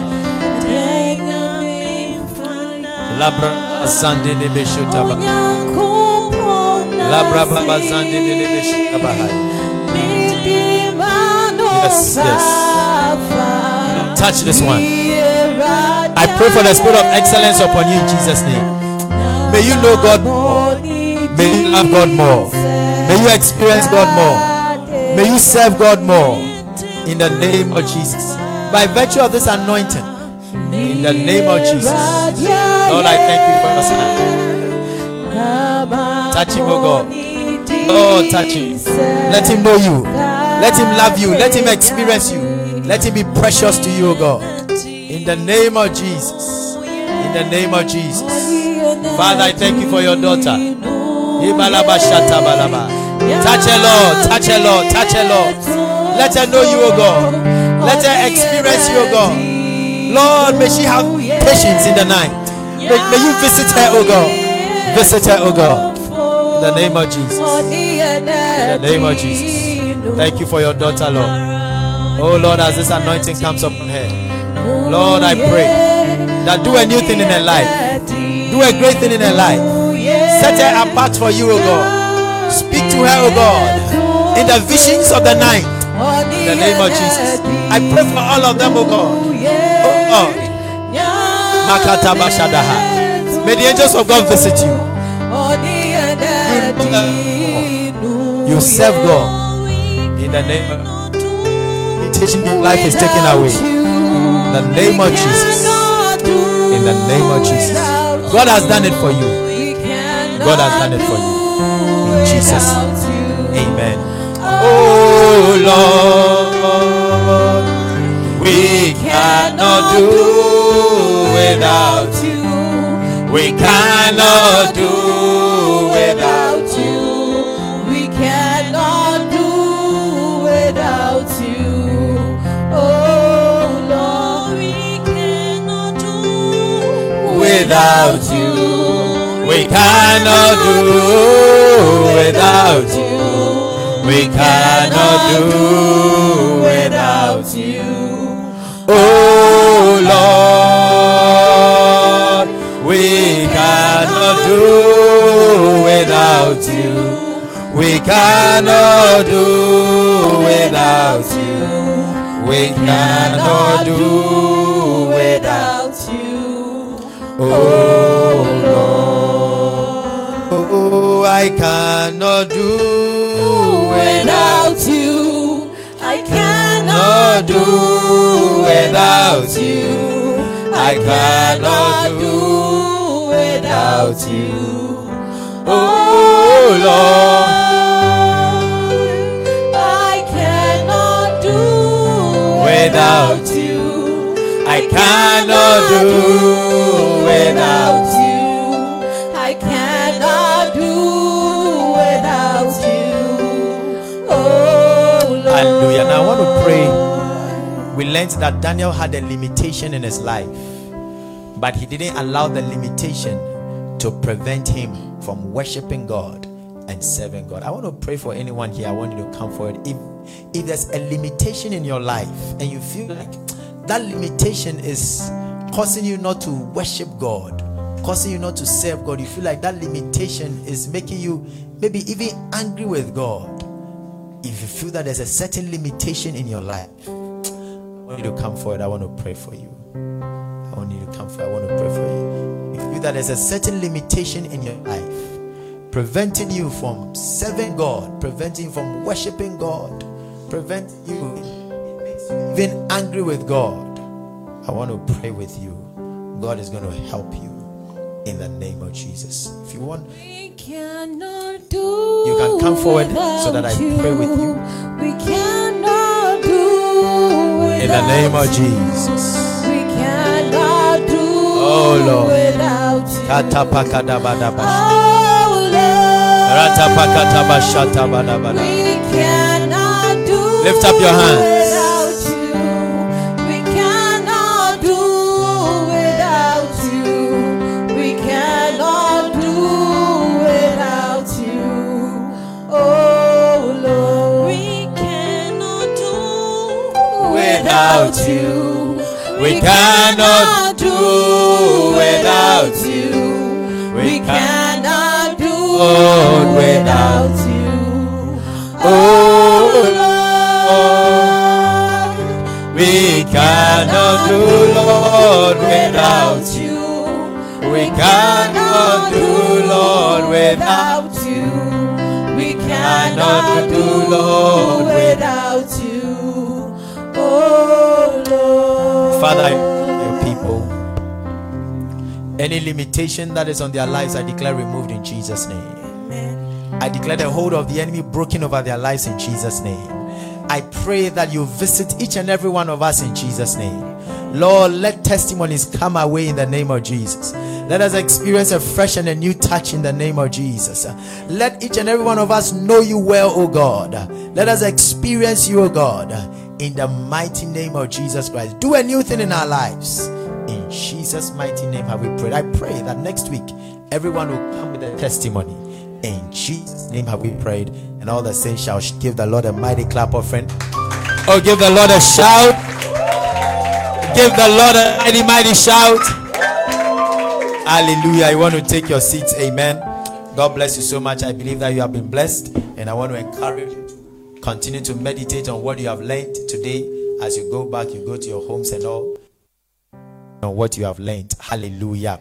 Labra asande de beshutaba. Labra baba zande de beshutaba. Yes, yes. Touch this one. I pray for the spirit of excellence upon you in Jesus' name. May you know God more. May you love God more. May you experience God more. May you serve God more. In the name of Jesus. By virtue of this anointing. In the name of Jesus. Lord, I thank you for your son. Touch him, oh God. Oh, touch him. Let him know you. Let him love you. Let him experience you. Let him be precious to you, O God. In the name of Jesus. In the name of Jesus. Father, I thank you for your daughter. Touch her, Lord. Touch her, Lord. Touch her, Lord. Let her know you, O God. Let her experience you, O God. Lord, may she have patience in the night. May, may you visit her, O God. Visit her, O God. In the name of Jesus. In the name of Jesus. Thank you for your daughter, Lord. Oh Lord, as this anointing comes upon her, Lord, I pray that do a new thing in her life. Do a great thing in her life. Set her apart for you, O God. Speak to her, O God, in the visions of the night. In the name of Jesus. I pray for all of them, O God. Oh, oh. Bashadaha. May the angels of God visit you. You serve God in the name of limitation in life is taken away. In the name of Jesus. In the name of Jesus. God has done it for you. God has done it for you. In Jesus. Amen. Oh Lord, we cannot do without you. We cannot do Without you, we cannot do without you. We cannot do without you. Oh Lord, we cannot do without you. We cannot do without you. We cannot do. Oh Lord, oh I cannot do without you, I cannot cannot do without you. I cannot do without you. Oh Lord, I cannot do without you, I cannot do without you. I cannot do without you. Oh Lord. Hallelujah. Now I want to pray. We learned that Daniel had a limitation in his life, but he didn't allow the limitation to prevent him from worshiping God and serving God. I want to pray for anyone here. I want you to come forward. If if there's a limitation in your life and you feel like that limitation is causing you not to worship God, causing you not to serve God, you feel like that limitation is making you maybe even angry with God if you feel that there's a certain limitation in your life, I want you to come forward. I want to pray for you. I want you to come forward. I want to pray for you. If you feel that there's a certain limitation in your life, preventing you from serving God, preventing you from worshiping God, preventing you, even angry with God. I want to pray with you. God is going to help you in the name of Jesus. If you want, We cannot do You can come forward so that I pray with you. We cannot do in the name of Jesus. We cannot do Oh, Lord. without you. Oh Lord, Ratapakatabashatabadabada. we cannot do Lift up your hands. Without you. We cannot do without you. We cannot do without you. Oh, Lord, We cannot do, Lord, without you. We cannot do, Lord, without you. We cannot do, Lord, without you. Father, your people. Any limitation that is on their lives, I declare removed in Jesus' name. I declare the hold of the enemy broken over their lives in Jesus' name. I pray that you visit each and every one of us in Jesus' name. Lord, let testimonies come our way in the name of Jesus. Let us experience a fresh and a new touch in the name of Jesus. Let each and every one of us know you well, O God. Let us experience you, O God, in the mighty name of Jesus Christ. Do a new thing in our lives. In Jesus' mighty name have we prayed. I pray that next week everyone will come with a testimony. In Jesus' name have we prayed. And all the saints shall give the Lord a mighty clap offering. Oh, give the Lord a shout. Give the Lord a mighty, mighty shout. Hallelujah. You want to take your seats. Amen. God bless you so much. I believe that you have been blessed. And I want to encourage you continue to meditate on what you have learned today as you go back, you go to your homes and all on what you have learned. Hallelujah.